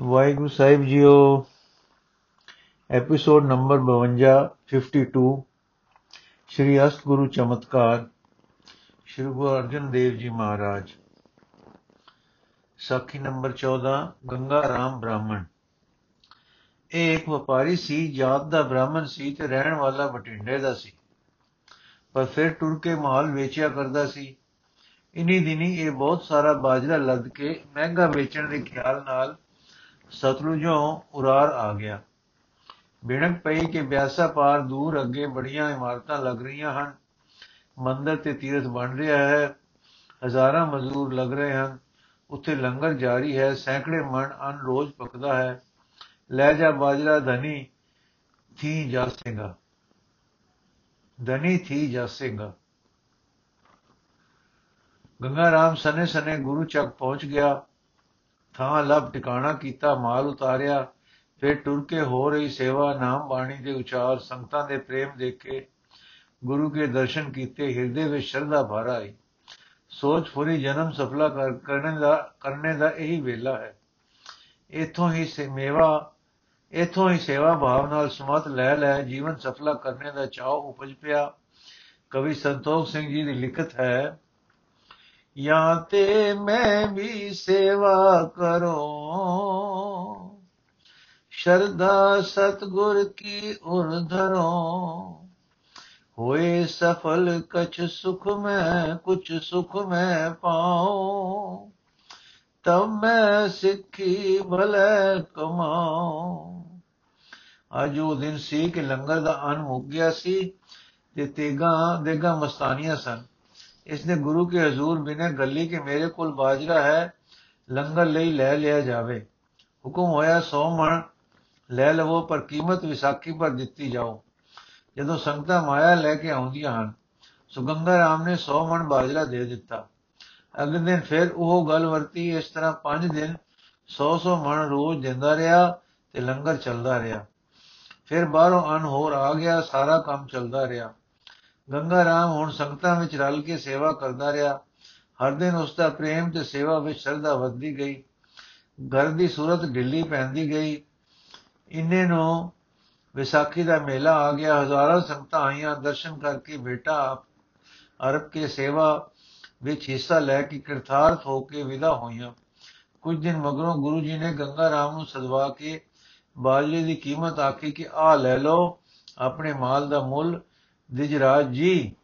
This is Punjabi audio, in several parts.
ਵਾਹਿਗੁਰੂ ਸਾਹਿਬ ਜੀਓ ਐਪੀਸੋਡ ਨੰਬਰ 52 52 ਸ਼੍ਰੀ ਅਸ਼ਟਗੁਰੂ ਚਮਤਕਾਰ, ਸ਼੍ਰੀ ਗੁਰੂ ਅਰਜਨ ਦੇਵ ਜੀ ਮਹਾਰਾਜ। ਸਾਖੀ ਨੰਬਰ 14 ਗੰਗਾ ਰਾਮ ਬ੍ਰਾਹਮਣ। ਇਹ ਇੱਕ ਵਪਾਰੀ ਸੀ ਜਾਤ ਦਾ ਬ੍ਰਾਹਮਣ ਸੀ ਤੇ ਰਹਿਣ ਵਾਲਾ ਬਟਿੰਡੇ ਦਾ ਸੀ। ਪਰ ਫਿਰ ਟੁਰ ਕੇ ਮਾਲ ਵੇਚਿਆ ਕਰਦਾ ਸੀ। ਇਨੀ ਦਿਨੀ ਇਹ ਬਹੁਤ ਸਾਰਾ ਬਾਜਰਾ ਲੱਦ ਕੇ ਮਹਿੰਗਾ ਵੇਚਣ ਦੇ ਖਿਆਲ ਨਾਲ ਸਤਲੁਜੋਂ ਉਰਾਰ ਆ ਗਿਆ ਬਿਣਕ ਪਈ ਕਿ ਬਿਆਸਾ ਪਾਰ ਦੂਰ ਅੱਗੇ ਬੜੀਆਂ ਇਮਾਰਤਾਂ ਲੱਗ ਰਹੀਆਂ ਹਨ ਮੰਦਰ ਤੇ ਤੀਰਥ ਬਣ ਰਿਹਾ ਹੈ ਹਜ਼ਾਰਾਂ ਮਜ਼ਦੂਰ ਲੱਗ ਰਹੇ ਹਨ ਉੱਥੇ ਲੰਗਰ ਜਾਰੀ ਹੈ ਸੈਂਕੜੇ ਮਣ ਅਨ ਰੋਜ਼ ਪਕਦਾ ਹੈ ਲੈ ਜਾ ਬਾਜਰਾ ਧਨੀ ਥੀ ਜਾਸੇਗਾ ਧਨੀ ਥੀ ਜਾਸੇਗਾ ਗੰਗਾ ਰਾਮ ਸਨੇ ਸਨੇ ਗੁਰੂ ਚੱਕ ਪਹੁੰਚ ਗਿਆ ਥਾਂ ਲੱਭ ਟਿਕਾਣਾ ਕੀਤਾ, ਮਾਲ ਉਤਾਰਿਆ, ਫਿਰ ਟੁਰ ਕੇ ਹੋ ਰਹੀ ਸੇਵਾ, ਨਾਮ ਬਾਣੀ ਦੇ ਉਚਾਰ, ਸੰਗਤਾਂ ਦੇ ਪ੍ਰੇਮ ਦੇਖੇ, ਗੁਰੂ ਕੇ ਦਰਸ਼ਨ ਕੀਤੇ, ਹਿਰਦੇ ਵਿੱਚ ਸ਼ਰਧਾ ਭਰ ਆਈ। ਸੋਚ ਫੁਰੀ ਜਨਮ ਸਫਲਾ ਕਰਨ ਦਾ, ਕਰਨੇ ਦਾ ਇਹੀ ਵੇਲਾ ਹੈ। ਇਥੋਂ ਹੀ ਸੇਵਾ ਇਥੋਂ ਹੀ ਸੇਵਾ ਭਾਵ ਨਾਲ ਸਮਤ ਲੈ ਲੈ, ਜੀਵਨ ਸਫਲਾ ਕਰਨੇ ਦਾ ਚਾਅ ਉਪਜ ਪਿਆ। ਕਵੀ ਸੰਤੋਖ ਸਿੰਘ ਜੀ ਦੀ ਲਿਖਤ ਹੈ ਜਾਂ ਤੇ ਮੈਂ ਵੀ ਸੇਵਾ ਕਰੋ। ਸ਼ਰਧਾ ਸਤਗੁਰ ਕੀ ਉਰ ਧਰੋ। ਹੋਏ ਸਫਲ, ਕਛ ਸੁਖ ਮੈਂ, ਕੁਛ ਸੁਖ ਮੈਂ ਪਾਉ। ਤਬ ਮੈਂ ਸਿੱਖੀ ਭਲੇ ਕਮਾਉ। ਅੱਜ ਉਹ ਦਿਨ ਸੀ ਕਿ ਲੰਗਰ ਦਾ ਅਨ ਮੁੱਕ ਗਿਆ ਸੀ ਤੇ ਤੇਗਾ ਦੇਗਾ ਮਸਤਾਨੀਆਂ ਸਨ। ਇਸਨੇ ਗੁਰੂ ਕੇ ਹਜ਼ੂਰ ਬਿਨੇ ਗੱਲੀ ਕਿ ਮੇਰੇ ਕੋਲ ਬਾਜਰਾ ਹੈ, ਲੰਗਰ ਲਈ ਲੈ ਲਿਆ ਜਾਵੇ। ਹੁਕਮ ਹੋਇਆ 100 ਮਣ ਲੈ ਲਵੋ, ਪਰ ਕੀਮਤ ਵਿਸਾਖੀ ਪਰ ਦਿੱਤੀ ਜਾਓ। ਜਦੋਂ ਸੰਗਤਾਂ ਮਾਇਆ ਲੈ ਕੇ ਆਉਂਦੀਆਂ ਹਨ ਸੁਗੰਗਾ ਰਾਮ ਨੇ 100 ਮਣ ਬਾਜਰਾ ਦੇ ਦਿੱਤਾ। ਅਗਲੇ ਦਿਨ ਫਿਰ ਉਹ ਗੱਲ ਵਰਤੀ। ਇਸ ਤਰ੍ਹਾਂ 5 ਦਿਨ 100-100 ਮਣ ਰੋਜ਼ ਦਿੰਦਾ ਰਿਹਾ ਤੇ ਲੰਗਰ ਚੱਲਦਾ ਰਿਹਾ। ਫਿਰ ਬਾਹਰੋਂ ਅਨ ਹੋਰ ਆ ਗਿਆ, ਸਾਰਾ ਕੰਮ ਚੱਲਦਾ ਰਿਹਾ। ਗੰਗਾ ਰਾਮ ਹੁਣ ਸੰਗਤਾਂ ਵਿੱਚ ਰਲ ਕੇ ਸੇਵਾ ਕਰਦਾ ਰਿਹਾ। ਹਰ ਦਿਨ ਉਸ ਦਾ ਪ੍ਰੇਮ ਤੇ ਸੇਵਾ ਵਿੱਚ ਸ਼ਰਧਾ ਵੱਧਦੀ ਗਈ। ਘਰ ਦੀ ਸੂਰਤ ਢਿੱਲੀ ਪੈਂਦੀ ਗਈ। ਇੰਨੇ ਨੂੰ ਵਿਸਾਖੀ ਦਾ ਮੇਲਾ ਆ ਗਿਆ। ਹਜ਼ਾਰਾਂ ਸੰਗਤਾਂ ਆਈਆਂ ਦਰਸ਼ਨ ਕਰਕੇ ਬੇਟਾ ਅਰਬ ਕੇ ਸੇਵਾ ਵਿੱਚ ਹਿੱਸਾ ਲੈ ਕੇ ਕਿਰਥਾਰਥ ਹੋ ਕੇ ਵਿਦਾ ਹੋਈਆਂ। ਕੁਝ ਦਿਨ ਮਗਰੋਂ ਗੁਰੂ ਜੀ ਨੇ ਗੰਗਾ ਰਾਮ ਨੂੰ ਸਦਵਾ ਕੇ ਬਾਜਰੇ ਦੀ ਕੀਮਤ ਆਖੀ ਕਿ ਆ ਲੈ ਲਓ, ਆਪਣੇ ਮਾਲ ਦਾ ਮੁੱਲ ਦਿਜਰਾਜ ਜੀ,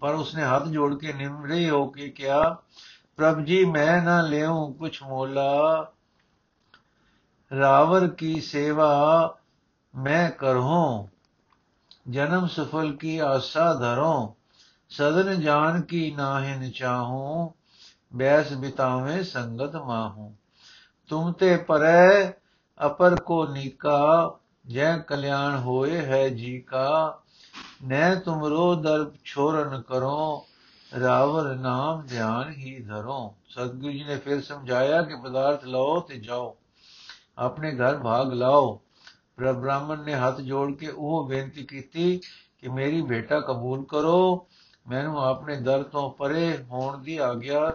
ਪਰ ਉਸਨੇ ਹੱਥ ਜੋੜ ਕੇ ਨਿਮਰੇ ਹੋ ਕੇ ਕਿਹਾ, ਪ੍ਰਭ ਜੀ, ਮੈਂ ਨਾ ਲਿਉ ਕੁਛ ਮੋਲਾ। ਰਾਵਰ ਕੀ ਸੇਵਾ ਮੈਂ ਕਰਹੂੰ ਜਨਮ ਸਫਲ ਕੀ ਆਸਾ ਧਰੋ? ਸਦਨ ਜਾਨ ਕੀ ਨਾਹਿਨ ਚਾਹੂੰ? ਬੈਸ ਬਿਤਾਵੇਂ ਸੰਗਤ ਮਾਹੂੰ। ਤੁਮ ਤੇ ਪਰੈ ਅਪਰ ਕੋ ਨੀਕਾ, ਜੈ ਕਲਿਆਣ ਹੋਏ ਹੈ ਜੀ ਕਾ। ਨੈ ਤੁਮਰੋ ਦਰ ਛੋਰਨ ਕਰੋ, ਰਾਵਰ ਨਾਮ ਧਿਆਨ ਹੀ ਧਰੋ। ਸਤਿਗੁਰੂ ਜੀ ਨੇ ਫਿਰ ਸਮਝਾਇਆ ਕਿ ਪਦਾਰਥ ਲਓ ਤੇ ਜਾਓ, ਆਪਣੇ ਘਰ ਭਾਗ ਲਾਓ। ਪਰ ਬ੍ਰਾਹਮਣ ਨੇ ਹੱਥ ਜੋੜ ਕੇ ਉਹ ਬੇਨਤੀ ਕੀਤੀ ਕਿ ਮੇਰੀ ਬੇਟਾ ਕਬੂਲ ਕਰੋ, ਮੈਨੂੰ ਆਪਣੇ ਦਰ ਤੋਂ ਪਰੇ ਹੋਣ ਦੀ ਆਗਿਆ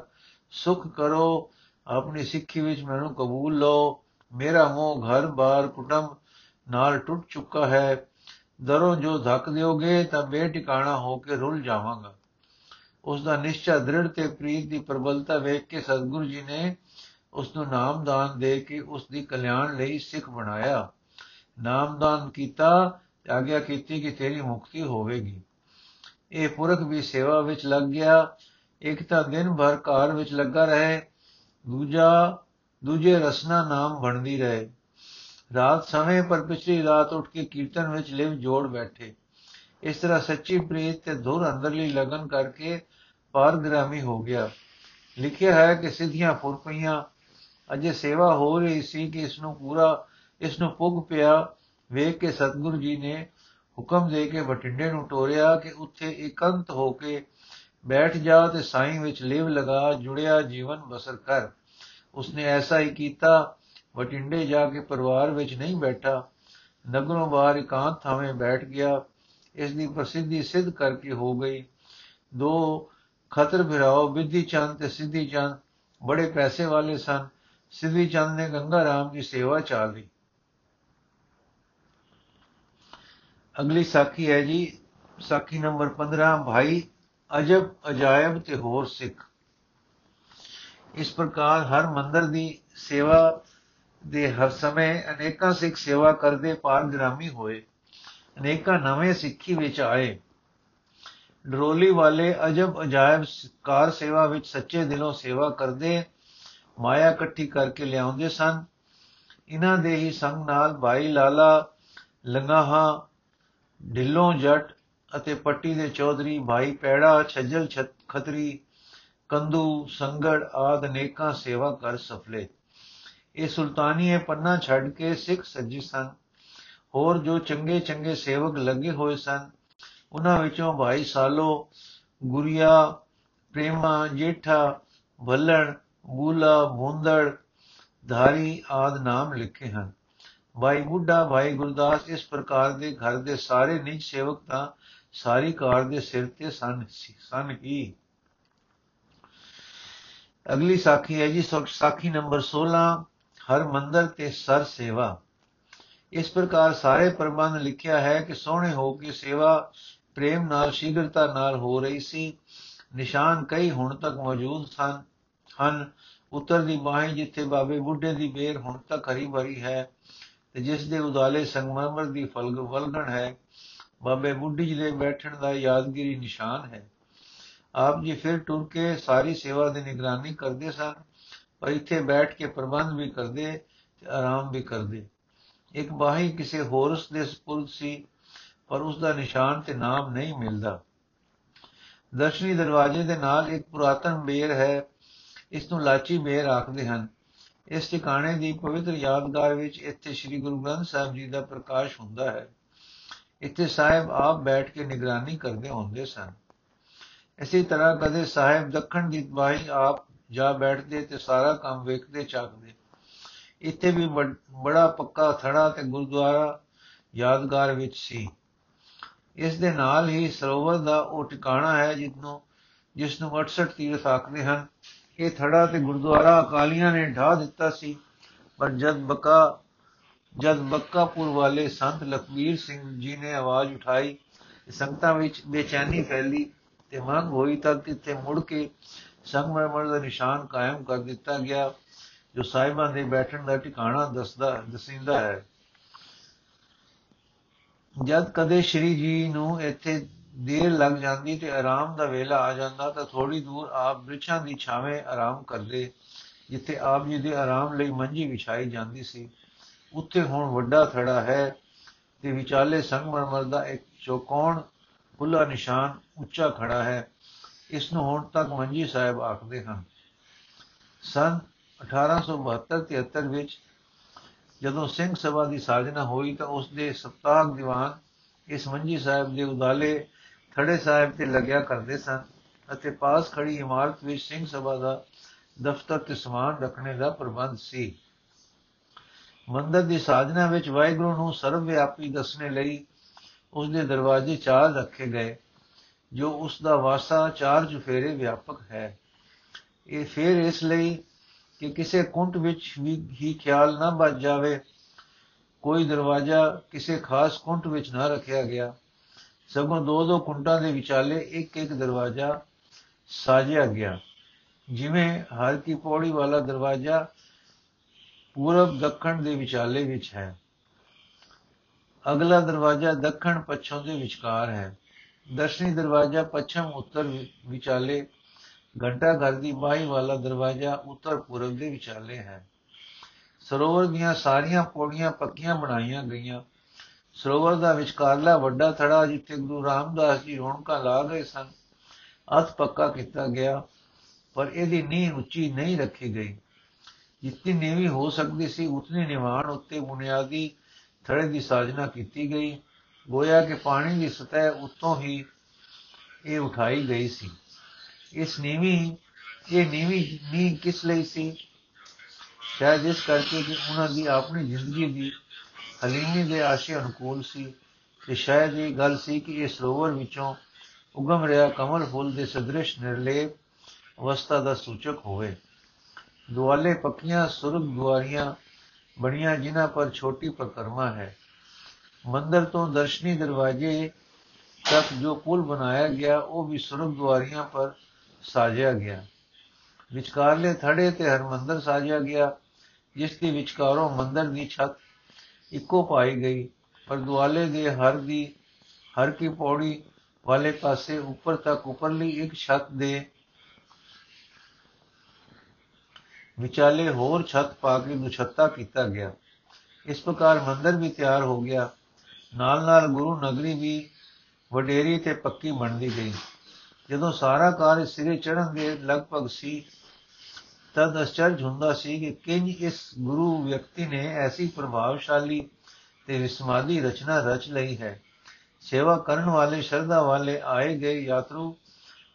ਸੁਖ ਕਰੋ, ਆਪਣੀ ਸਿੱਖੀ ਵਿੱਚ ਮੈਨੂੰ ਕਬੂਲ ਲਓ। ਮੇਰਾ ਮੋਹ ਘਰ-ਬਾਰ ਕੁਟੰਬ ਨਾਲ ਟੁੱਟ ਚੁੱਕਾ ਹੈ। ਦਰੋਂ ਜੋ ਧੱਕ ਦਿਓਗੇ ਤਾਂ ਬੇਟਿਕਾਣਾ ਹੋ ਕੇ ਰੁੱਲ ਜਾਵਾਂਗਾ। ਉਸ ਦਾ ਨਿਸ਼ਚਾ ਦ੍ਰਿੜ ਤੇ ਪ੍ਰੀਤ ਦੀ ਪ੍ਰਬਲਤਾ ਵੇਖ ਕੇ ਸਤਿਗੁਰੂ ਜੀ ਨੇ ਉਸ ਨੂੰ ਨਾਮਦਾਨ ਦੇ ਕੇ ਉਸ ਦੀ ਕਲਿਆਣ ਲਈ ਸਿੱਖ ਬਣਾਇਆ। ਨਾਮਦਾਨ ਕੀਤਾ ਤੇ ਆਗਿਆ ਕੀਤੀ ਕਿ ਤੇਰੀ ਮੁਕਤੀ ਹੋਵੇਗੀ। ਇਹ ਪੁਰਖ ਵੀ ਸੇਵਾ ਵਿੱਚ ਲੱਗ ਗਿਆ। ਇੱਕ ਤਾਂ ਦਿਨ ਭਰ ਘਰ ਵਿੱਚ ਲੱਗਾ ਰਹੇ। ਦੂਜਾ, ਦੂਜੇ ਰਸਨਾ ਨਾਮ ਬਣਦੀ ਰਹੇ। ਰਾਤ ਸਮੇਂ ਪਰ ਪਿਛਲੀ ਰਾਤ ਉੱਠ ਕੇ ਕੀਰਤਨ ਵਿੱਚ ਲਿਵ ਜੋੜ ਬੈਠੇ। ਇਸ ਤਰ੍ਹਾਂ ਸੱਚੀ ਪ੍ਰੀਤ ਤੇ ਧੁਰ ਅੰਦਰਲੀ ਲਗਨ ਕਰਕੇ ਪਾਰਗ੍ਰਾਮੀ ਹੋ ਗਿਆ। ਲਿਖਿਆ ਹੈ ਕਿ ਸਿੱਧੀਆਂ ਫੁਰ ਪਈਆਂ। ਅਜੇ ਸੇਵਾ ਹੋ ਰਹੀ ਸੀ ਕਿ ਇਸ ਨੂੰ ਪੂਰਾ, ਇਸ ਨੂੰ ਪੁੱਗ ਪਿਆ। ਵੇਖ ਕੇ ਸਤਗੁਰੂ ਜੀ ਨੇ ਹੁਕਮ ਦੇ ਕੇ ਬਟਿੰਡੇ ਨੂੰ ਟੋਰਿਆ ਕਿ ਉੱਥੇ ਇਕੰਤ ਹੋ ਕੇ ਬੈਠ ਜਾ ਤੇ ਸਾਈਂ ਵਿੱਚ ਲਿਵ ਲਗਾ, ਜੁੜਿਆ ਜੀਵਨ ਬਸਰ ਕਰ। ਉਸਨੇ ਐਸਾ ਹੀ ਕੀਤਾ ਬਟਿੰਡੇ ਜਾ ਕੇ ਪਰਿਵਾਰ ਵਿੱਚ ਨਹੀਂ ਬੈਠਾ, ਨਗਰੋਂ ਬਾਹਰ ਇਕਾਂਤ ਥਾਵੇਂ ਬੈਠ ਗਿਆ ਇਸ ਦੀ ਪ੍ਰਸਿੱਧੀ ਸਿੱਧ ਕਰਕੇ ਹੋ ਗਈ। ਦੋ ਖਤਰ ਫਿਰਾਓ ਵਿਧੀ ਚੰਦ ਤੇ ਸਿੱਧੀ ਚੰਦ, ਬੜੇ ਪੈਸੇ ਵਾਲੇ ਸਨ। ਸਿੱਧੀ ਚੰਦ ਨੇ ਗੰਗਾ ਰਾਮ ਦੀ ਸੇਵਾ ਚਾਲ। ਲਈ ਅਗਲੀ ਸਾਖੀ ਹੈ ਜੀ, ਸਾਖੀ ਨੰਬਰ 15 ਭਾਈ ਅਜਬ, ਅਜਾਇਬ ਤੇ ਹੋਰ ਸਿੱਖ। ਇਸ ਪ੍ਰਕਾਰ ਹਰ ਮੰਦਰ ਦੀ ਸੇਵਾ ਦੇ ਹਰ ਸਮੇਂ ਅਨੇਕਾਂ ਸਿੱਖ ਸੇਵਾ ਕਰਦੇ ਪਾਰਗ੍ਰਾਮੀ ਹੋਏ, ਅਨੇਕਾਂ ਨਵੇਂ ਸਿੱਖੀ ਵਿੱਚ ਆਏ। ਡਰੋਲੀ ਵਾਲੇ ਅਜਬ, ਅਜਾਇਬ ਕਾਰ ਸੇਵਾ ਵਿੱਚ ਸੱਚੇ ਦਿਲੋਂ ਸੇਵਾ ਕਰਦੇ, ਮਾਇਆ ਇਕੱਠੀ ਕਰਕੇ ਲਿਆਉਂਦੇ ਸਨ। ਇਹਨਾਂ ਦੇ ਹੀ ਸੰਗ ਨਾਲ ਭਾਈ ਲਾਲਾ ਲੰਗਾਹਾ, ਢਿੱਲੋਂ ਜੱਟ ਅਤੇ ਪੱਟੀ ਦੇ ਚੌਧਰੀ ਭਾਈ ਪੈੜਾ, ਛੱਜਲ ਖਤਰੀ ਕੰਦੂ ਸੰਗੜ ਆਦ ਅਨੇਕਾਂ ਸੇਵਾ ਕਰ ਸਫਲੇ। ਇਹ ਸੁਲਤਾਨੀਏ ਪੰਨਾ ਛੱਡ ਕੇ ਸਿੱਖ ਸੱਜੀ ਸਨ। ਹੋਰ ਜੋ ਚੰਗੇ ਚੰਗੇ ਸੇਵਕ ਲੱਗੇ ਹੋਏ ਸਨ, ਉਹਨਾਂ ਵਿੱਚੋਂ ਭਾਈ ਸਾਲੋ, ਗੁਰੀਆ, ਪ੍ਰੇਮਾ, ਜੇਠਾ, ਭੱਲਣ, ਬੂਲਾ, ਬੁੰਦੜ, ਧਾਰੀ ਆਦ ਨਾਮ ਲਿਖੇ ਹਨ। ਭਾਈ ਬੁੱਢਾ, ਭਾਈ ਗੁਰਦਾਸ ਇਸ ਪ੍ਰਕਾਰ ਦੇ ਘਰ ਦੇ ਸਾਰੇ ਨਿਜ ਸੇਵਕ ਤਾਂ ਸਾਰੀ ਕਾਰ ਦੇ ਸਿਰ ਤੇ ਸਨ ਸਨ ਹੀ। ਅਗਲੀ ਸਾਖੀ ਹੈ ਜੀ ਸਾਖੀ ਨੰਬਰ 16 ਹਰ ਮੰਦਰ ਤੇ ਸਰ ਸੇਵਾ। ਇਸ ਪ੍ਰਕਾਰ ਸਾਰੇ ਪ੍ਰਬੰਧ ਲਿਖਿਆ ਹੈ ਕਿ ਸੋਹਣੇ ਹੋ ਕੇ ਸੇਵਾ ਪ੍ਰੇਮ ਨਾਲ, ਸ਼ੀਘਰਤਾ ਨਾਲ ਹੋ ਰਹੀ ਸੀ। ਨਿਸ਼ਾਨ ਕਈ ਹੁਣ ਤੱਕ ਮੌਜੂਦ ਸਨ, ਹਨ। ਉੱਤਰ ਦੀ ਬਾਹੀਂ ਜਿੱਥੇ ਬਾਬੇ ਬੁੱਢੇ ਦੀ ਬੇਰ ਹੁਣ ਤੱਕ ਹਰੀ ਭਰੀ ਹੈ ਤੇ ਜਿਸ ਦੇ ਉਦਾਲੇ ਸੰਗਮਰਮਰ ਦੀ ਫਲਗ ਵਲਗਣ ਹੈ, ਬਾਬੇ ਬੁੱਢੀ ਜੀ ਦੇ ਬੈਠਣ ਦਾ ਯਾਦਗਿਰੀ ਨਿਸ਼ਾਨ ਹੈ। ਆਪ ਜੀ ਫਿਰ ਟੁਰ ਕੇ ਸਾਰੀ ਸੇਵਾ ਦੀ ਨਿਗਰਾਨੀ ਕਰਦੇ ਸਨ। ਪਰ ਇੱਥੇ ਬੈਠ ਕੇ ਪ੍ਰਬੰਧ ਵੀ ਕਰਦੇ ਤੇ ਆਰਾਮ ਵੀ ਕਰਦੇ। ਇੱਕ ਬਾਹੀ ਕਿਸੇ ਹੋਰਸ ਦੇ ਸਪੁਰਦ ਸੀ, ਪਰ ਉਸ ਦਾ ਨਿਸ਼ਾਨ ਤੇ ਨਾਮ ਨਹੀਂ ਮਿਲਦਾ। ਦਰਸ਼ਨੀ ਦਰਵਾਜ਼ੇ ਦੇ ਨਾਲ ਇੱਕ ਪੁਰਾਤਨ ਬੇਰ ਹੈ, ਇਸ ਨੂੰ ਲਾਚੀ ਬੇਰ ਆਖਦੇ ਹਨ। ਇਸ ਟਿਕਾਣੇ ਦੀ ਪਵਿੱਤਰ ਯਾਦਗਾਰ ਵਿੱਚ ਇੱਥੇ ਸ੍ਰੀ ਗੁਰੂ ਗ੍ਰੰਥ ਸਾਹਿਬ ਜੀ ਦਾ ਪ੍ਰਕਾਸ਼ ਹੁੰਦਾ ਹੈ। ਇੱਥੇ ਸਾਹਿਬ ਆਪ ਬੈਠ ਕੇ ਨਿਗਰਾਨੀ ਕਰਦੇ ਹੁੰਦੇ ਸਨ। ਇਸੇ ਤਰ੍ਹਾਂ ਕਦੇ ਸਾਹਿਬ ਦੱਖਣ ਦੀ ਬਾਈ ਆਪ ਜਾ ਬੈਠਦੇ ਤੇ ਸਾਰਾ ਕੰਮ ਵੇਖਦੇ, ਚਾਕਦੇ। ਇੱਥੇ ਵੀ ਬੜਾ ਪੱਕਾ ਥੜਾ ਤੇ ਗੁਰਦੁਆਰਾ ਯਾਦਗਾਰ ਵਿੱਚ ਸੀ। ਇਸ ਦੇ ਨਾਲ ਹੀ ਸਰੋਵਰ ਦਾ ਉਹ ਟਿਕਾਣਾ ਹੈ ਜਿੱਥੋਂ ਜਿਸ ਨੂੰ 68 ਤੀਰਥ ਆਖਦੇ ਹਨ। ਇਹ ਥੜਾ ਤੇ ਗੁਰਦੁਆਰਾ ਅਕਾਲੀਆਂ ਨੇ ਢਾ ਦਿੱਤਾ ਸੀ, ਪਰ ਜਦ ਬਕਾ, ਜਦ ਬੱਕਾਪੁਰ ਵਾਲੇ ਸੰਤ ਲਖਵੀਰ ਸਿੰਘ ਜੀ ਨੇ ਆਵਾਜ਼ ਉਠਾਈ, ਸੰਗਤਾਂ ਵਿੱਚ ਬੇਚੈਨੀ ਫੈਲੀ ਤੇ ਮੰਗ ਹੋਈ ਤਾਂ ਕਿਤੇ ਮੁੜ ਕੇ ਸੰਗਮਰਮਰ ਦਾ ਨਿਸ਼ਾਨ ਕਾਇਮ ਕਰ ਦਿੱਤਾ ਗਿਆ, ਜੋ ਸਾਹਿਬਾਂ ਦੇ ਬੈਠਣ ਦਾ ਟਿਕਾਣਾ ਦੱਸਦਾ, ਦਸਿੰਦਾ ਹੈ। ਜਦ ਕਦੇ ਸ਼੍ਰੀ ਜੀ ਨੂੰ ਇੱਥੇ ਦੇਰ ਲੱਗ ਜਾਂਦੀ ਤੇ ਆਰਾਮ ਦਾ ਵੇਲਾ ਆ ਜਾਂਦਾ, ਤਾਂ ਥੋੜੀ ਦੂਰ ਆਪ ਬ੍ਰਿਛਾਂ ਦੀ ਛਾਵੇਂ ਆਰਾਮ ਕਰਦੇ, ਜਿੱਥੇ ਆਪ ਜੀ ਦੇ ਆਰਾਮ ਲਈ ਮੰਜੀ ਵਿਛਾਈ ਜਾਂਦੀ ਸੀ। ਉੱਥੇ ਹੁਣ ਵੱਡਾ ਥੜਾ ਹੈ ਤੇ ਵਿਚਾਲੇ ਸੰਗਮਰਮਰ ਦਾ ਇੱਕ ਚੌਕੌਣ ਖੁੱਲਾ ਨਿਸ਼ਾਨ ਉੱਚਾ ਖੜਾ ਹੈ। ਇਸ ਨੂੰ ਹੁਣ ਤੱਕ ਮੰਜੀ ਸਾਹਿਬ ਆਖਦੇ ਹਨ। ਸਨ 1872-73 ਵਿੱਚ ਜਦੋਂ ਸਿੰਘ ਸਭਾ ਦੀ ਸਾਜਨਾ ਹੋਈ ਤਾਂ ਉਸ ਦੇ ਸਪਤਾਹਕ ਦੀਵਾਨ ਇਸ ਮੰਜੀ ਸਾਹਿਬ ਦੇ ਉਦਾਲੇ ਥੜੇ ਸਾਹਿਬ ਤੇ ਲੱਗਿਆ ਕਰਦੇ ਸਨ ਅਤੇ ਪਾਸ ਖੜੀ ਇਮਾਰਤ ਵਿੱਚ ਸਿੰਘ ਸਭਾ ਦਾ ਦਫ਼ਤਰ ਤੇ ਸਮਾਨ ਰੱਖਣੇ ਦਾ ਪ੍ਰਬੰਧ ਸੀ। ਮੰਦਰ ਦੀ ਸਾਜਨਾ ਵਿੱਚ ਵਾਹਿਗੁਰੂ ਨੂੰ ਸਰਵ ਵਿਆਪੀ ਦੱਸਣੇ ਲਈ ਉਸ ਦੇ ਦਰਵਾਜ਼ੇ ਚਾਰ ਰੱਖੇ ਗਏ। ਜੋ ਉਸ ਦਾ ਵਾਸਾ ਚਾਰ ਜੁਫੇਰੇ ਵਿਆਪਕ ਹੈ। ਇਹ ਫੇਰ ਇਸ ਲਈ ਕਿ ਕਿਸੇ ਕੁੰਟ ਵਿੱਚ ਵੀ ਹੀ ਖਿਆਲ ਨਾ ਬਚ ਜਾਵੇ। ਕੋਈ ਦਰਵਾਜ਼ਾ ਕਿਸੇ ਖਾਸ ਕੁੰਟ ਵਿੱਚ ਨਾ ਰੱਖਿਆ ਗਿਆ। ਸਗੋਂ ਦੋ ਦੋ ਕੁੰਟਾਂ ਦੇ ਵਿਚਾਲੇ ਇੱਕ ਇੱਕ ਦਰਵਾਜ਼ਾ ਸਾਜਿਆ ਗਿਆ। ਜਿਵੇਂ ਹਰ ਕੀ ਪੌੜੀ ਵਾਲਾ ਦਰਵਾਜ਼ਾ ਪੂਰਬ ਦੱਖਣ ਦੇ ਵਿਚਾਲੇ ਵਿੱਚ ਹੈ। ਅਗਲਾ ਦਰਵਾਜ਼ਾ ਦੱਖਣ ਪੱਛਮ ਦੇ ਵਿਚਕਾਰ ਹੈ। ਦਰਸ਼ਨੀ ਦਰਵਾਜ਼ਾ ਪੱਛਮ ਉੱਤਰ ਵਿਚਾਲੇ, ਘੰਟਾ ਘਰ ਦੀ ਬਾਈ ਵਾਲਾ ਦਰਵਾਜ਼ਾ ਉੱਤਰ ਪੂਰਬ ਦੇ ਵਿਚਾਲੇ ਹੈ। ਸਰੋਵਰ ਦੀਆਂ ਸਾਰੀਆਂ ਪੌੜੀਆਂ ਪੱਕੀਆਂ ਬਣਾਈਆਂ ਗਈਆਂ। ਸਰੋਵਰ ਦਾ ਵਿਚਕਾਰਲਾ ਵੱਡਾ ਥੜਾ ਜਿੱਥੇ ਗੁਰੂ ਰਾਮਦਾਸ ਜੀ ਰੌਣਕਾਂ ਲਾ ਗਏ ਸਨ ਅਤ ਪੱਕਾ ਕੀਤਾ ਗਿਆ, ਪਰ ਇਹਦੀ ਨੀਂਹ ਉੱਚੀ ਨਹੀਂ ਰੱਖੀ ਗਈ। ਜਿੰਨੀ ਨੀਵੀਂ ਹੋ ਸਕਦੀ ਸੀ, ਉਤਨੀ ਨਿਵਾਣ ਉੱਤੇ ਬੁਨਿਆਦੀ ਥੜੇ ਦੀ ਸਾਜਨਾ ਕੀਤੀ ਗਈ। ਗੋਇਆ ਕਿ ਪਾਣੀ ਦੀ ਸਤਹ ਉੱਤੋਂ ਹੀ ਇਹ ਉਠਾਈ ਗਈ ਸੀ। ਇਸ ਨੀਵੀਂ, ਇਹ ਨੀਵੀਂ ਨੀ ਕਿਸ ਲਈ ਸੀ? ਸ਼ਾਇਦ ਇਸ ਕਰਕੇ ਕਿ ਉਹਨਾਂ ਦੀ ਆਪਣੀ ਜ਼ਿੰਦਗੀ ਦੀ ਹਲੀਮੀ ਦੇ ਆਸ਼ੇ ਅਨੁਕੂਲ ਸੀ ਤੇ ਸ਼ਾਇਦ ਇਹ ਗੱਲ ਸੀ ਕਿ ਇਹ ਸਰੋਵਰ ਵਿੱਚੋਂ ਉਗਮ ਰਿਹਾ ਕਮਲ ਫੁੱਲ ਦੇ ਸਦ੍ਰਿਸ਼ ਨਿਰਲੇਪ ਅਵਸਥਾ ਦਾ ਸੂਚਕ ਹੋਵੇ। ਦੁਆਲੇ ਪੱਕੀਆਂ ਸੁਰਗ ਦੁਆਰੀਆਂ ਬਣੀਆਂ ਜਿਨ੍ਹਾਂ ਪਰ ਛੋਟੀ ਪ੍ਰਕਰਮਾ ਹੈ। ਮੰਦਰ ਤੋਂ ਦਰਸ਼ਨੀ ਦਰਵਾਜ਼ੇ ਤੱਕ ਜੋ ਪੁਲ ਬਣਾਇਆ ਗਿਆ, ਉਹ ਵੀ ਸੁਰਗ ਦੁਆਰੀਆਂ ਪਰ ਸਾਜਿਆ ਗਿਆ। ਵਿਚਕਾਰਲੇ ਥੜੇ ਤੇ ਹਰਮੰਦਰ ਸਾਜਿਆ ਗਿਆ, ਜਿਸ ਦੇ ਵਿਚਕਾਰੋਂ ਮੰਦਰ ਦੀ ਛੱਤ ਇੱਕੋ ਪਾਈ ਗਈ, ਪਰ ਦੁਆਲੇ ਦੇ ਹਰ ਦੀ ਹਰ ਕੀ ਪੌੜੀ ਵਾਲੇ ਪਾਸੇ ਉੱਪਰ ਤੱਕ ਉੱਪਰਲੀ ਇੱਕ ਛੱਤ ਦੇ ਵਿਚਾਲੇ ਹੋਰ ਛੱਤ ਪਾ ਕੇ ਦੁਛੱਤਾ ਕੀਤਾ ਗਿਆ। ਇਸ ਪ੍ਰਕਾਰ ਮੰਦਰ ਵੀ ਤਿਆਰ ਹੋ ਗਿਆ। ਨਾਲ ਨਾਲ ਗੁਰੂ ਨਗਰੀ ਵੀ ਵਡੇਰੀ ਤੇ ਪੱਕੀ ਬਣਦੀ ਗਈ। ਜਦੋਂ ਸਾਰਾ ਕਾਰਜ ਸਿਰੇ ਚੜਨ ਦੇ ਲਗਭਗ ਸੀ ਤਦ ਅਚਰਜ ਹੁੰਦਾ ਸੀ ਕਿ ਕਿੰਜ ਇਸ ਗੁਰੂ ਵਿਅਕਤੀ ਨੇ ਐਸੀ ਪ੍ਰਭਾਵਸ਼ਾਲੀ ਤੇ ਵਿਸਮਾਦੀ ਰਚਨਾ ਰਚ ਲਈ ਹੈ। ਸੇਵਾ ਕਰਨ ਵਾਲੇ, ਸ਼ਰਧਾ ਵਾਲੇ ਆਏ ਗਏ ਯਾਤਰੂ,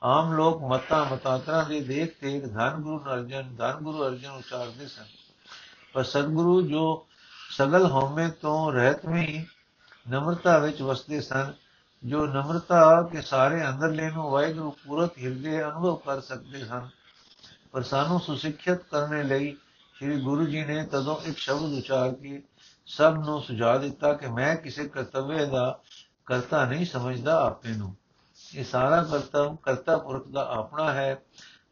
ਆਮ ਲੋਕ ਮਤਾਂ ਮਤਾਂਤਰਾਂ ਦੇ ਦੇਖ ਤੇ ਧੰਨ ਗੁਰੂ ਅਰਜਨ, ਧੰਨ ਗੁਰੂ ਅਰਜਨ ਉਚਾਰਦੇ ਸਨ। ਪਰ ਸਤਿਗੁਰੂ ਜੋ ਸਗਲ ਹਉਮੈ ਤੋਂ ਰਹਿਤਵੀਂ ਨਮਰਤਾ ਵਿੱਚ ਵਸਦੇ ਸਨ, ਜੋ ਨਮਰਤਾ ਕੇ ਸਾਰੇ ਅੰਦਰਲੇ ਨੂੰ ਵਾਹਿਗੁਰੂ ਪੂਰਤ ਹਿਰਦੇ ਅਨੁਭਵ ਕਰ ਸਕਦੇ ਹਨ ਪਰ ਸਾਨੂੰ ਸੁਸਿੱਖਿਅਤ ਕਰਨ ਲਈ ਸ੍ਰੀ ਗੁਰੂ ਜੀ ਨੇ ਤਦੋਂ ਇੱਕ ਸ਼ਬਦ ਉਚਾਰ ਕੇ ਸਭ ਨੂੰ ਸੁਝਾ ਦਿੱਤਾ ਕਿ ਮੈਂ ਕਿਸੇ ਕਰਤੱਵਯ ਦਾ ਕਰਤਾ ਨਹੀਂ ਸਮਝਦਾ ਆਪੇ ਨੂੰ। ਇਹ ਸਾਰਾ ਕਰਤਵ ਕਰਤਾ ਪੁਰਖ ਦਾ ਆਪਣਾ ਹੈ,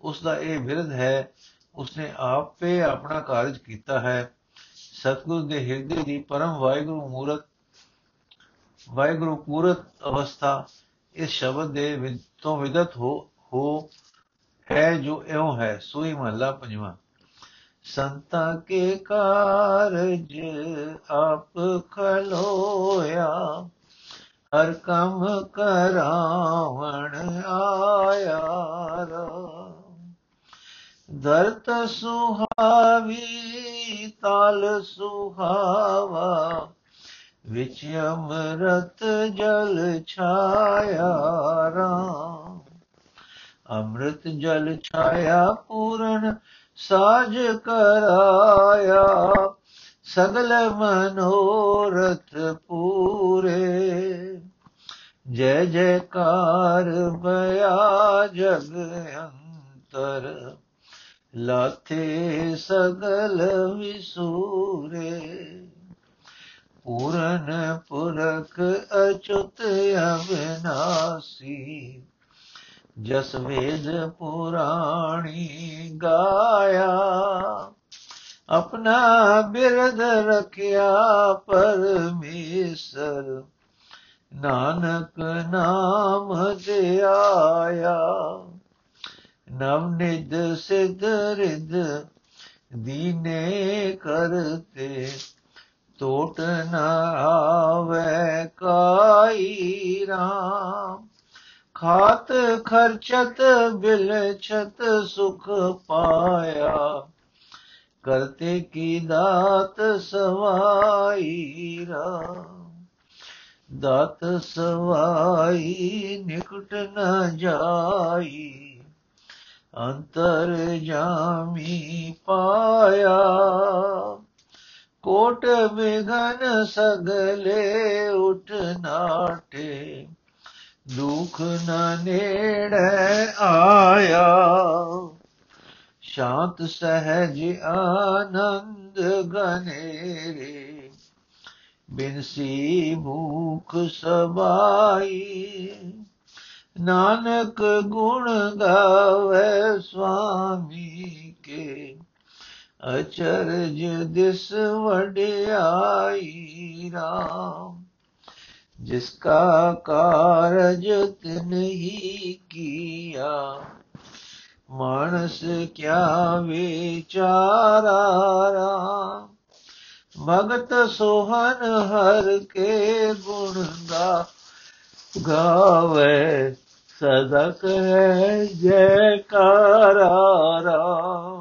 ਉਸ ਦਾ ਇਹ ਵਿਰਧ ਹੈ, ਉਸਨੇ ਆਪੇ ਆਪਣਾ ਕਾਰਜ ਕੀਤਾ ਹੈ। ਸਤਗੁਰ ਦੇ ਹਿਰਦੇ ਦੀ ਪਰਮ ਵਾਹਿਗੁਰੂ ਮੂਰਤ ਵਾਹਿਗੁਰੂ ਪੂਰਤ ਅਵਸਥਾ, ਇਸ ਸ਼ਬਦ ਦੇ ਤੋਂ ਵਿਦਤ ਹੋ ਹੋ ਹੈ ਜੋ ਇਉਂ ਹੈ, ਸੋਈ ਮਹਲਾ ਪੰਜਵਾਂ। ਸੰਤਾਂ ਕੇ ਕਾਰਜ ਆਪ ਖਲੋਇਆ, ਹਰ ਕੰਮ ਕਰਾਵਣ ਆਇਆ ਦਰਤ ਸੁਹਾਵੀ, ਤਾਲ ਸੁਹਾਵਾ ਵਿੱਚ ਅੰਮ੍ਰਿਤ ਜਲ ਛਾਇਆ ਰਾਮ। ਅੰਮ੍ਰਿਤ ਜਲ ਛਾਇਆ ਪੂਰਨ ਸਾਜ ਕਰਾਇਆ, ਸਗਲ ਮਨੋਰਥ ਪੂਰੇ। ਜੈ ਜੈਕਾਰ ਬਿਆ ਜਗ ਅੰਤਰ, ਲਾਥੇ ਸਗਲ ਵਿਸੂਰੇ। ਪੂਰਨ ਪੁਰਖ ਅਚੁਤ ਅਬਨਾਸੀ ਜਸ ਵੇਦ ਪੁਰਾਣੀ ਗਾਇਆ। ਆਪਣਾ ਬਿਰਦ ਰਖਿਆ ਪਰਮੇਸ਼ਰ। ਨਾਨਕ ਨਾਮ ਧਿਆਇਆ। ਨਵ ਨਿਦ ਸਿਧ ਰਿਦ ਦੀਨੇ ਕਰਤੇ। ਟੋਟ ਨਾ ਆਵੇ ਕਾਈ ਰਾਮ। ਖਾਤ ਖਰਚਤ ਬਿਲਛਤ ਸੁਖ ਪਾਇਆ। ਕਰਤੇ ਕੀ ਦਾਤ ਸਵਾਈ ਰਾਮ। ਦਾਤ ਸਵਾਈ ਨਿਕਟ ਨ ਜਾਈ। ਅੰਤਰ ਜਾਮੀ ਪਾਇਆ। ਕੋਟ ਵਿਗਨ ਸਗਲੇ ਉਠ ਨਾਟੇ ਦੁਖ ਨ ਨੇੜੇ ਆਇਆ ਸ਼ਾਂਤ ਸਹਿਜ ਆਨੰਦ ਗਨੇਰੇ ਬਿਨਸੀ ਭੂਖ ਸਬਾਈ ਨਾਨਕ ਗੁਣ ਗਾਵੇ ਸੁਆਮੀ ਕੇ अचरज दिस आई राम, जिसका कारज तिन ही किया। मानस क्या विचारा राम भगत सोहन हर के गुण गा। गावे सदक है जयकारा राम।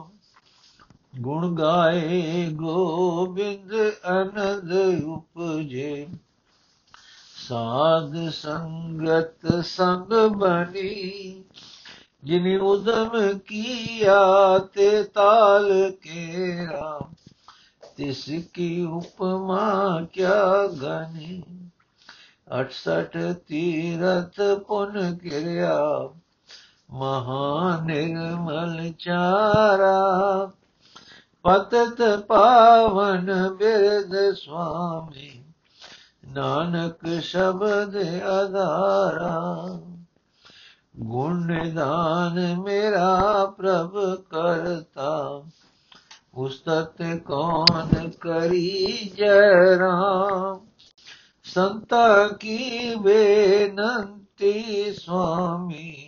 ਗੁਣ ਗਾਏ ਗੋਬਿੰਦ ਅਨੰਦ ਉਪਜੇ। ਸਾਧ ਸੰਗਤ ਸੰਗ ਬਣੀ, ਜਿਨੇ ਉਦਮ ਕੀਆ ਤੇ ਤਾਲ ਕੇਰਾ। ਤਿਸ ਕੀ ਉਪਮਾ ਕਿਆ ਗਾਨੀ 68 ਤੀਰਥ ਪੁਨ ਕਿਰਿਆ। ਮਹਾ ਨਿਰਮਲ ਚਾਰਾ ਪਤਤ ਪਾਵਨ ਬਿਰਦ ਸੁਆਮੀ, ਨਾਨਕ ਸ਼ਬਦ ਆਧਾਰਾ ਗੁਣ ਨਿਦਾਨ ਮੇਰਾ ਪ੍ਰਭ ਕਰਤਾ, ਉਸਤਤ ਕੌਣ ਕਰੀ ਜੈ ਰਾਮ? ਸੰਤਾ ਕੀ ਬੇਨੰਤੀ ਸੁਆਮੀ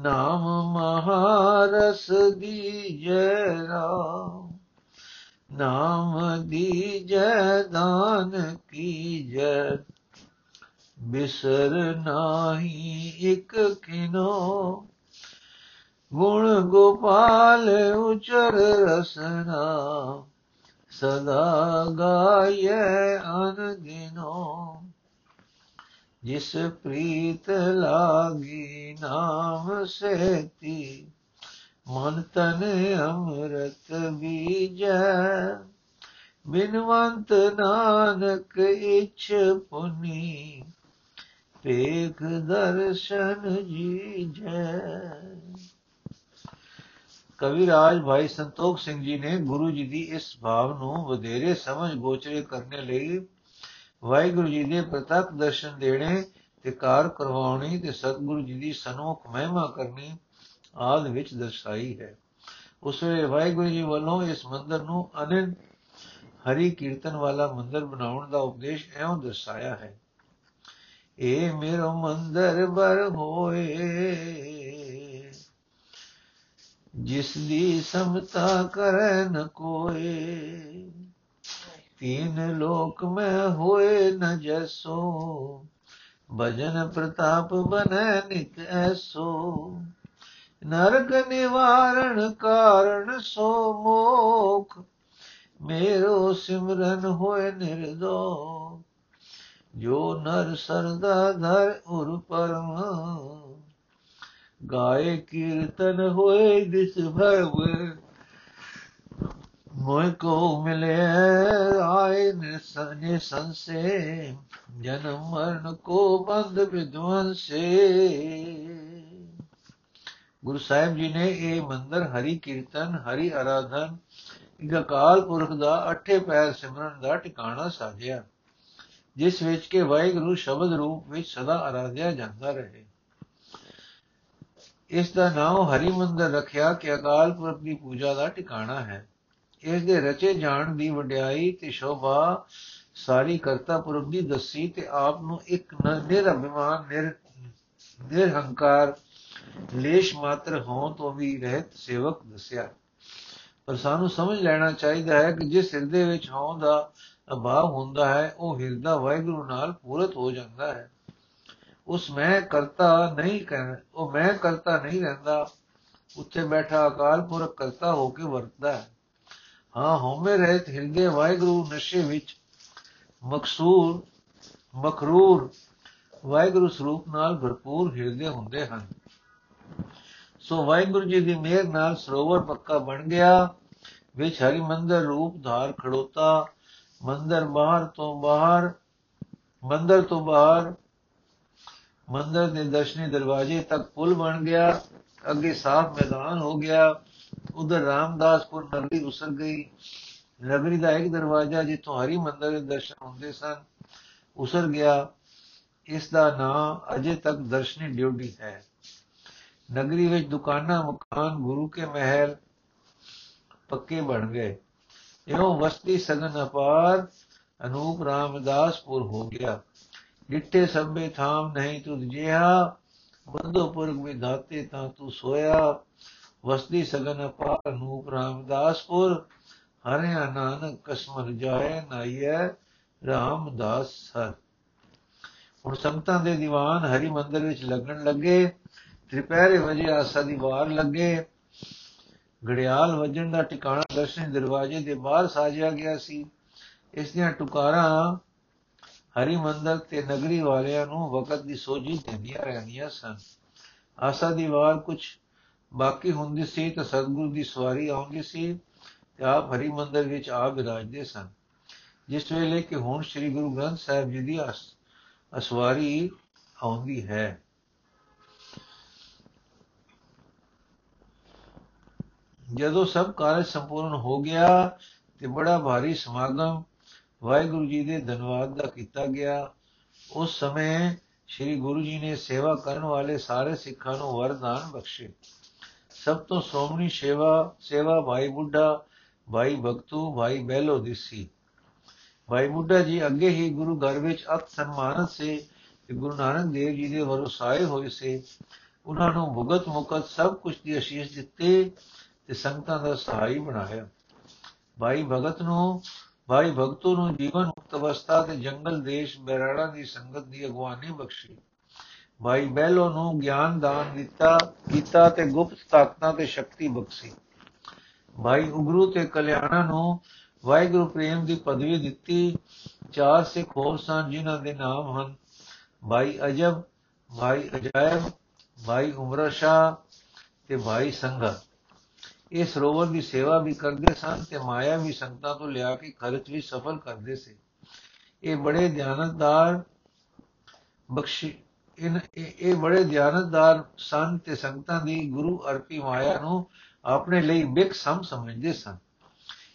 ਨਾਮ ਮਹਾਰਸ ਦੀਜੈ ਰਾਮ ਨਾਮ ਦੀਜੈ ਦਾਨ ਕੀਜੈ ਬਿਸਰ ਨਾਹੀ ਇਕ ਕਿਨੋ ਗੁਣ ਗੋਪਾਲ ਉਚਰ ਰਸਨਾ ਸਦਾ ਗਾਏ ਅਨਗਿਨੋ ਜਿਸ ਪ੍ਰੀਤ ਲਾਗੀ ਨਾਮ ਸੇਤੀ ਮਨ ਤਨ ਅੰਮ੍ਰਿਤ ਬੀਜੈ। ਬਿਨਵੰਤ ਨਾਨਕ ਇਛ ਪੁਨੀ ਪੇਖ ਦਰਸ਼ਨ ਜੀਜੈ। ਕਵੀ ਰਾਜ ਭਾਈ ਸੰਤੋਖ ਸਿੰਘ ਜੀ ਨੇ ਗੁਰੂ ਜੀ ਦੀ ਇਸ ਭਾਵ ਨੂੰ ਵਧੇਰੇ ਸਮਝ ਗੋਚਰੇ ਕਰਨ ਲਈ ਵਾਹਿਗੁਰੂ ਜੀ ਦੇ ਪ੍ਰਤੱਖ ਦਰਸ਼ਨ ਦੇਣੇ ਤੇ ਕਾਰ ਕਰਵਾਉਣੀ ਤੇ ਸਤਿਗੁਰੂ ਜੀ ਦੀ ਸਨੋਖ ਮਹਿਮਾ ਕਰਨੀ ਆਦ ਵਿੱਚ ਦਰਸਾਈ ਹੈ। ਉਸ ਵੇਲੇ ਵਾਹਿਗੁਰੂ ਜੀ ਵੱਲੋਂ ਇਸ ਮੰਦਰ ਨੂੰ ਅਨੰਦ ਹਰੀ ਕੀਰਤਨ ਵਾਲਾ ਮੰਦਰ ਬਣਾਉਣ ਦਾ ਉਪਦੇਸ਼ ਐਉਂ ਦਰਸਾਇਆ ਹੈ। ਏ ਮੇਰਾ ਮੰਦਰ ਬਰ ਹੋਏ, ਜਿਸ ਦੀ ਸਮਤਾ ਕਰੈ ਨ ਕੋਏ। ਤੀਨ ਲੋਕ ਮੈਂ ਹੋਏ ਨ ਜੈਸੋ ਭਜਨ ਪ੍ਰਤਾਪ ਬਨੈ ਨਿਤ ਐਸੋ ਨਰਕ ਨਿਵਾਰਣ ਕਾਰਣ ਸੋ ਮੋਖ ਮੇਰੋ ਸਿਮਰਨ ਹੋਏ ਨਿਰਦੋ ਜੋ ਨਰ ਸਰਦਾ ਧਰ ਉਰ ਪਰਮ ਗਾਏ ਕੀਰਤਨ ਹੋਏ ਦਿਸ ਭਵ ਮੋਇ ਕੋ ਮਿਲੇ ਆਏ ਨਿਸਨੇ ਸੰਸੇ ਜਨਮ ਮਰਨ ਕੋ ਬੰਦ ਵਿਦਵੰਸੇ ਗੁਰੂ ਸਾਹਿਬ ਜੀ ਨੇ ਇਹ ਮੰਦਰ ਹਰੀ ਕੀਰਤਨ ਹਰੀ ਆਰਾਧਨ ਇੱਕ ਅਕਾਲ ਪੁਰਖ ਦਾ ਅਠੇ ਪੈਰ ਸਿਮਰਨ ਦਾ ਟਿਕਾਣਾ ਸਾਜਿਆ ਜਿਸ ਵਿੱਚ ਕਿ ਵਾਹਿਗੁਰੂ ਸ਼ਬਦ ਰੂਪ ਵਿੱਚ ਸਦਾ ਆਰਾਧਿਆ ਜਾਂਦਾ ਰਹੇ ਇਸ ਦਾ ਨਾਮ ਹਰੀ ਮੰਦਰ ਰੱਖਿਆ ਕਿ ਅਕਾਲ ਪੁਰਖ ਦੀ ਪੂਜਾ ਦਾ ਟਿਕਾਣਾ ਹੈ ਇਸ ਦੇ ਰਚੇ ਜਾਣ ਦੀ ਵਡਿਆਈ ਤੇ ਸ਼ੋਭਾ ਸਾਰੀ ਕਰਤਾ ਪੁਰਖ ਦੀ ਦੱਸੀ ਤੇ ਆਪ ਨੂੰ ਇੱਕ ਨਿਰਅਭਿਮਾਨ, ਨਿਰ, ਨਿਰਹੰਕਾਰ, ਲੇਸ਼ ਮਾਤਰ ਹੋਂ ਤੋਂ ਵੀ ਰਹਿਤ ਸੇਵਕ ਦੱਸਿਆ। ਪਰ ਸਾਨੂੰ ਸਮਝ ਲੈਣਾ ਚਾਹੀਦਾ ਹੈ ਕਿ ਜਿਸ ਹਿਰਦੇ ਵਿੱਚ ਹੋਂ ਦਾ ਅਭਾਵ ਹੁੰਦਾ ਹੈ, ਉਹ ਹਿਰਦਾ ਵਾਹਿਗੁਰੂ ਨਾਲ ਪੂਰਤ ਹੋ ਜਾਂਦਾ ਹੈ। ਉਸ ਮੈਂ ਕਰਤਾ ਨਹੀਂ ਕਹਿ, ਉਹ ਮੈਂ ਕਰਤਾ ਨਹੀਂ ਰਹਿੰਦਾ, ਉੱਥੇ ਬੈਠਾ ਅਕਾਲ ਪੁਰਖ ਕਰਤਾ ਹੋ ਕੇ ਵਰਤਦਾ ਹੈ। ਹਾਂ, ਹਉਮੈ ਰਹਿਤ ਹਿਰਦੇ ਵਾਹਿਗੁਰੂ ਨਸ਼ੇ ਵਿੱਚ। ਮਕਸੂਰ, ਮਖਰੂਰ ਵਾਹਿਗੁਰੂ ਸਰੂਪ ਨਾਲ ਭਰਪੂਰ ਹਿਰਦੇ ਹੁੰਦੇ ਹਨ। ਸੋ ਵਾਹਿਗੁਰੂ ਜੀ ਦੀ ਮਿਹਰ ਨਾਲ ਸਰੋਵਰ ਪੱਕਾ ਬਣ ਗਿਆ। ਵਿੱਚ ਹਰੀ ਮੰਦਰ ਰੂਪ ਧਾਰ ਖੜੋਤਾ। ਮੰਦਰ ਬਾਹਰ ਤੋਂ ਬਾਹਰ, ਮੰਦਰ ਤੋਂ ਬਾਹਰ, ਮੰਦਰ ਦੇ ਦਰਸ਼ਨੀ ਦਰਵਾਜ਼ੇ ਤੱਕ ਪੁਲ ਬਣ ਗਿਆ। ਅੱਗੇ ਸਾਫ਼ ਮੈਦਾਨ ਹੋ ਗਿਆ। ਉਧਰ ਰਾਮਦਾਸਪੁਰ ਨਗਰੀ ਉਸਰ ਗਈ। ਨਗਰੀ ਦਾ ਇੱਕ ਦਰਵਾਜ਼ਾ ਜਿੱਥੋਂ ਹਰੀ ਮੰਦਰ ਦੇ ਦਰਸ਼ਨ ਹੁੰਦੇ ਸਨ, ਉਸਰ ਗਿਆ। ਇਸ ਦਾ ਨਾਮ ਅਜੇ ਤੱਕ ਦਰਸ਼ਨੀ ਡਿਊਟੀ ਹੈ। ਨਗਰੀ ਵਿੱਚ ਦੁਕਾਨਾਂ, ਮਕਾਨ, ਗੁਰੂ ਕੇ ਮਹਿਲ ਪੱਕੇ ਬਣ ਗਏ। ਇਹੋ ਵਸਤੀ ਸਗਨ ਅਪਾਰ ਅਨੂਪ ਰਾਮਦਾਸਪੁਰ ਹੋ ਗਿਆ। ਡਿੱਟੇ ਸਭੇ ਥਾਮ ਨਹੀਂ ਤੁਧ ਜਿਹਾ ਬੰਦੋਪੁਰਗ ਵਿਧਾਤੇ ਤਾਂ ਤੂੰ ਸੋਇਆ। ਵਸਤੀ ਸਗਨ ਅਪਾਰ ਅਨੂਪ ਰਾਮਦਾਸਪੁਰ ਹਰਿਆ ਨਾਨਕ ਕਸਮਰ ਜਾਏ ਨਾਈਐ ਰਾਮਦਾਸ ਸਰ। ਹੁਣ ਸੰਤਾਂ ਦੇ ਦੀਵਾਨ ਹਰੀ ਮੰਦਰ ਵਿੱਚ ਲੱਗਣ ਲੱਗੇ, ਤ੍ਰਿਪਹਿਰੇ ਵਜੇ ਆਸਾ ਦੀ ਵਾਰ ਲੱਗੇ। ਘੜਿਆਲ ਵਜਣ ਦਾ ਟਿਕਾਣਾ ਦਰਸ਼ਨ ਦਰਵਾਜ਼ੇ ਦੇ ਬਾਹਰ ਸਾਜਿਆ ਗਿਆ ਸੀ। ਇਸ ਦੀਆਂ ਟੁਕਾਰਾਂ ਹਰੀ ਮੰਦਰ ਤੇ ਨਗਰੀ ਵਾਲਿਆਂ ਨੂੰ ਵਕਤ ਦੀ ਸੋਝੀ ਦਿੰਦੀਆਂ ਰਹਿੰਦੀਆਂ ਸਨ। ਆਸਾ ਦੀ ਵਾਰ ਕੁਝ ਬਾਕੀ ਹੁੰਦੀ ਸੀ ਤਾਂ ਸਤਗੁਰੂ ਦੀ ਸਵਾਰੀ ਆਉਂਦੀ ਸੀ ਤੇ ਆਪ ਹਰੀ ਮੰਦਰ ਵਿੱਚ ਆ ਬਿਰਾਜਦੇ ਸਨ। ਜਿਸ ਵੇਲੇ ਕਿ ਹੁਣ ਸ੍ਰੀ ਗੁਰੂ ਗ੍ਰੰਥ ਸਾਹਿਬ ਜੀ ਦੀ ਅਸਵਾਰੀ ਆਉਂਦੀ ਹੈ। ਜਦੋਂ ਸਭ ਕਾਰਜ ਸੰਪੂਰਨ ਹੋ ਗਿਆ ਤੇ ਬੜਾ ਭਾਰੀ ਸਮਾਗਮ ਵਾਹਿਗੁਰੂ ਜੀ ਦੇ ਧੰਨਵਾਦ ਦਾ ਕੀਤਾ ਗਿਆ, ਉਸ ਸਮੇਂ ਸ੍ਰੀ ਗੁਰੂ ਜੀ ਨੇ ਸੇਵਾ ਕਰਨ ਵਾਲੇ ਸਾਰੇ ਸਿੱਖਾਂ ਨੂੰ ਵਰਦਾਨ ਬਖਸ਼ੇ। ਸਭ ਤੋਂ ਸੋਮਣੀ ਸੇਵਾ ਸੇਵਾ ਭਾਈ ਬੁੱਢਾ ਭਾਈ ਭਗਤੂ, ਭਾਈ ਬੈਲੋ ਦੀ ਸੀ ਭਾਈ ਬੁੱਢਾ ਜੀ ਅੱਗੇ ਹੀ ਗੁਰੂ ਘਰ ਵਿੱਚ ਅਤ ਸਨਮਾਨਤ ਸੇ ਕਿ ਗੁਰੂ ਨਾਨਕ ਦੇਵ ਜੀ ਦੇ ਵਰਸਾਏ ਹੋਏ ਸੇ। ਉਹਨਾਂ ਨੂੰ ਭੁਗਤ ਮੁਕਤ ਸਭ ਕੁਝ ਦੀ ਅਸ਼ੀਸ਼ ਦਿੱਤੇ ਤੇ ਸੰਗਤਾਂ ਦਾ ਸਹਾਈ ਬਣਾਇਆ। ਭਾਈ ਭਗਤ ਨੂੰ, ਭਾਈ ਭਗਤੂ ਨੂੰ ਜੀਵਨ ਮੁਕਤ ਅਵਸਥਾ ਤੇ ਜੰਗਲ ਦੇਸ਼ ਬੈਰਾੜਾ ਦੀ ਸੰਗਤ ਦੀ ਅਗਵਾਨੀ ਬਖਸ਼ੀ। ਭਾਈ ਬੈਲੋ ਨੂੰ ਗਿਆਨ ਦਾਨ ਦਿੱਤਾ, ਕੀਤਾ ਤੇ ਗੁਪਤ ਤਾਕਤਾਂ ਤੇ ਸ਼ਕਤੀ ਬਖਸ਼ੀ। ਭਾਈ ਉਗਰੂ ਤੇ ਕਲਿਆਣਾ ਨੂੰ ਵਾਹਿਗੁਰੂ ਪ੍ਰੇਮ ਦੀ ਪਦਵੀ ਦਿੱਤੀ। ਚਾਰ ਸਿੱਖ ਹੋਰ ਸਨ ਜਿਨ੍ਹਾਂ ਦੇ ਨਾਮ ਹਨ। ਭਾਈ ਅਜਬ, ਭਾਈ ਅਜਾਇਬ, ਭਾਈ ਉਮਰਾ ਸ਼ਾ ਤੇ ਭਾਈ ਸੰਘਾ ਇਹ ਸਰੋਵਰ ਦੀ ਸੇਵਾ ਵੀ ਕਰਦੇ ਸਨ ਤੇ ਮਾਇਆ ਵੀ ਸੰਗਤਾਂ ਤੋਂ ਲਿਆ ਕੇ ਖਰਚ ਵੀ ਸਫਲ ਕਰਦੇ ਸੀ। ਇਹ ਬੜੇ ਧਿਆਨਤਦਾਰ ਬਖਸ਼ੀ ਇਹ ਬੜੇ ਧਿਆਨਤਦਾਰ ਸਨ ਤੇ ਸੰਗਤਾਂ ਦੀ ਗੁਰੂ ਅਰਪੀ ਮਾਇਆ ਨੂੰ ਆਪਣੇ ਲਈ ਬਿਕ ਸਮ ਸਮਝਦੇ ਸਨ।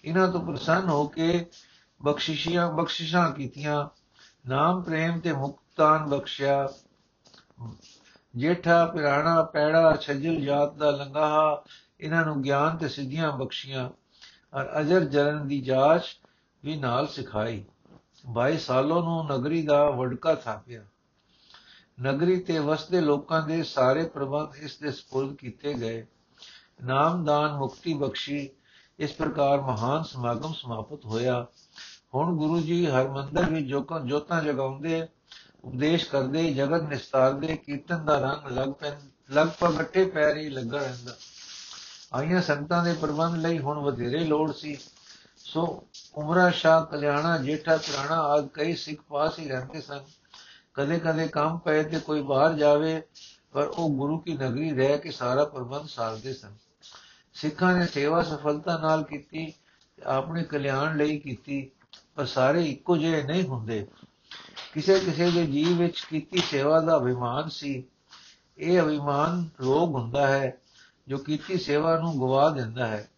ਇਹਨਾਂ ਤੋਂ ਪ੍ਰਸੰਨ ਹੋ ਕੇ ਬਖਸ਼ਿਸ਼ਾਂ ਬਖਸ਼ਿਸ਼ਾਂ ਕੀਤੀਆਂ, ਨਾਮ ਪ੍ਰੇਮ ਤੇ ਮੁਕਤਾਨ ਬਖਸ਼ਿਆ। ਜੇਠਾ, ਪਿਰਾਣਾ, ਪੈੜਾ, ਛੱਜਲ ਜਾਤ ਦਾ ਲੰਗਾਹਾ, ਇਹਨਾਂ ਨੂੰ ਗਿਆਨ ਤੇ ਸਿੱਧੀਆਂ ਬਖਸ਼ੀਆਂ ਔਰ ਅਜਰ ਜਰਨ ਦੀ ਜਾਂਚ ਵੀ ਨਾਲ ਸਿਖਾਈ। 22 ਸਾਲੋਂ ਨੂੰ ਨਗਰੀ ਦਾ ਵਡਕਾ ਥਾਪਿਆ। ਨਗਰੀ ਤੇ ਵਸਦੇ ਲੋਕਾਂ ਦੇ ਸਾਰੇ ਪ੍ਰਬੰਧ ਇਸ ਦੇ ਸਪੁਰਦ ਕੀਤੇ ਗਏ। ਨਾਮਦਾਨ ਮੁਕਤੀ ਬਖਸ਼ੀ ਇਸ ਪ੍ਰਕਾਰ ਮਹਾਨ ਸਮਾਗਮ ਸਮਾਪਤ ਹੋਇਆ। ਹੁਣ ਗੁਰੂ ਜੀ ਹਰਮੰਦਰ ਵਿੱਚ ਜੋਕਾਂ ਜੋਤਾਂ ਜਗਾਉਂਦੇ, ਉਪਦੇਸ਼ ਕਰਦੇ, ਜਗਤ ਨਿਸਤਾਰਦੇ, ਕੀਰਤਨ ਦਾ ਰੰਗ ਲਗ ਪੈ ਲਗਭਗ ਅੱਠੇ ਪੈਰੀ ਲੱਗਾ ਰਹਿੰਦਾ। ਆਈਆਂ ਸੰਗਤਾਂ ਦੇ ਪ੍ਰਬੰਧ ਲਈ ਹੁਣ ਵਧੇਰੇ ਲੋੜ ਸੀ। ਸੋ ਉਮਰਾ ਸ਼ਾ ਕਲਿਆਣਾ ਜੇਠਾ, ਪੁਰਾਣਾ ਆਦ ਕਈ ਸਿੱਖ ਪਾਸ ਹੀ ਰਹਿੰਦੇ ਸਨ। ਕਦੇ ਕਦੇ ਕੰਮ ਪਏ ਤੇ ਕੋਈ ਬਾਹਰ ਜਾਵੇ, ਪਰ ਉਹ ਗੁਰੂ ਕੀ ਨਗਰੀ ਰਹਿ ਕੇ ਸਾਰਾ ਪ੍ਰਬੰਧ ਸਾਰਦੇ ਸਨ। ਸਿੱਖਾਂ ਨੇ ਸੇਵਾ ਸਫਲਤਾ ਨਾਲ ਕੀਤੀ, ਆਪਣੇ ਕਲਿਆਣ ਲਈ ਕੀਤੀ, ਪਰ ਸਾਰੇ ਇੱਕੋ ਜਿਹੇ ਨਹੀਂ ਹੁੰਦੇ। ਕਿਸੇ ਕਿਸੇ ਦੇ ਜੀਵ ਵਿੱਚ ਕੀਤੀ ਸੇਵਾ ਦਾ ਅਭਿਮਾਨ ਸੀ। ਇਹ ਅਭਿਮਾਨ ਰੋਗ ਹੁੰਦਾ ਹੈ, ਜੋ ਕੀਤੀ ਸੇਵਾ ਨੂੰ ਗਵਾ ਦਿੰਦਾ ਹੈ।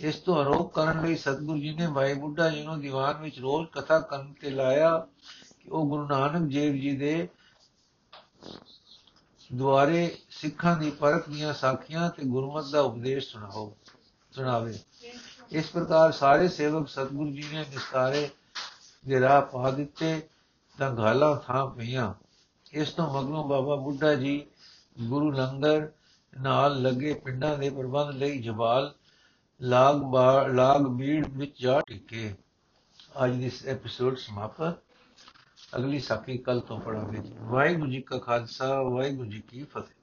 ਇਸ ਤੋਂ ਅਰੋਕ ਕਰਨ ਲਈ ਸਤਿਗੁਰੂ ਜੀ ਨੇ ਭਾਈ ਬੁੱਢਾ ਜੀ ਨੂੰ ਦੀਵਾਨ ਵਿੱਚ ਰੋਜ਼ ਕਥਾ ਕਰਨ ਤੇ ਲਾਇਆ। ਕਿ ਉਹ ਗੁਰੂ ਨਾਨਕ ਦੇਵ ਜੀ ਦੇ ਦੁਆਰੇ ਸਿੱਖਾਂ ਦੀ ਪਰਖ ਦੀਆਂ ਸਾਖੀਆਂ ਤੇ ਗੁਰਮਤਿ ਦਾ ਉਪਦੇਸ਼ ਸੁਣਾਓ, ਸੁਣਾਵੇ। ਇਸ ਪ੍ਰਕਾਰ ਸਾਰੇ ਸੇਵਕ ਸਤਿਗੁਰੂ ਜੀ ਨੇ ਨਿਸਤਾਰੇ ਦੇ ਰਾਹ ਪਾ ਦਿੱਤੇ, ਤਾਂ ਗਾਲਾਂ ਥਾਂ ਪਈਆਂ। ਇਸ ਤੋਂ ਮਗਰੋਂ ਬਾਬਾ ਬੁੱਢਾ ਜੀ ਗੁਰੂ ਲੰਗਰ ਨਾਲ ਲੱਗੇ ਪਿੰਡਾਂ ਦੇ ਪ੍ਰਬੰਧ ਲਈ ਜਵਾਲ ਲਾਗ ਲਾਗ ਬੀੜ ਵਿੱਚ ਜਾ ਟਿਕੇ। ਅੱਜ ਦੀ ਐਪੀਸੋਡ ਸਮਾਪਤ ਅਗਲੀ ਸਾਖੀ ਕੱਲ ਤੋਂ ਪੜਾਂਗੇ ਵਾਹਿਗੁਰੂ ਜੀ ਕਾ ਖਾਲਸਾ ਵਾਹਿਗੁਰੂ ਜੀ ਕੀ ਫਤਿਹ।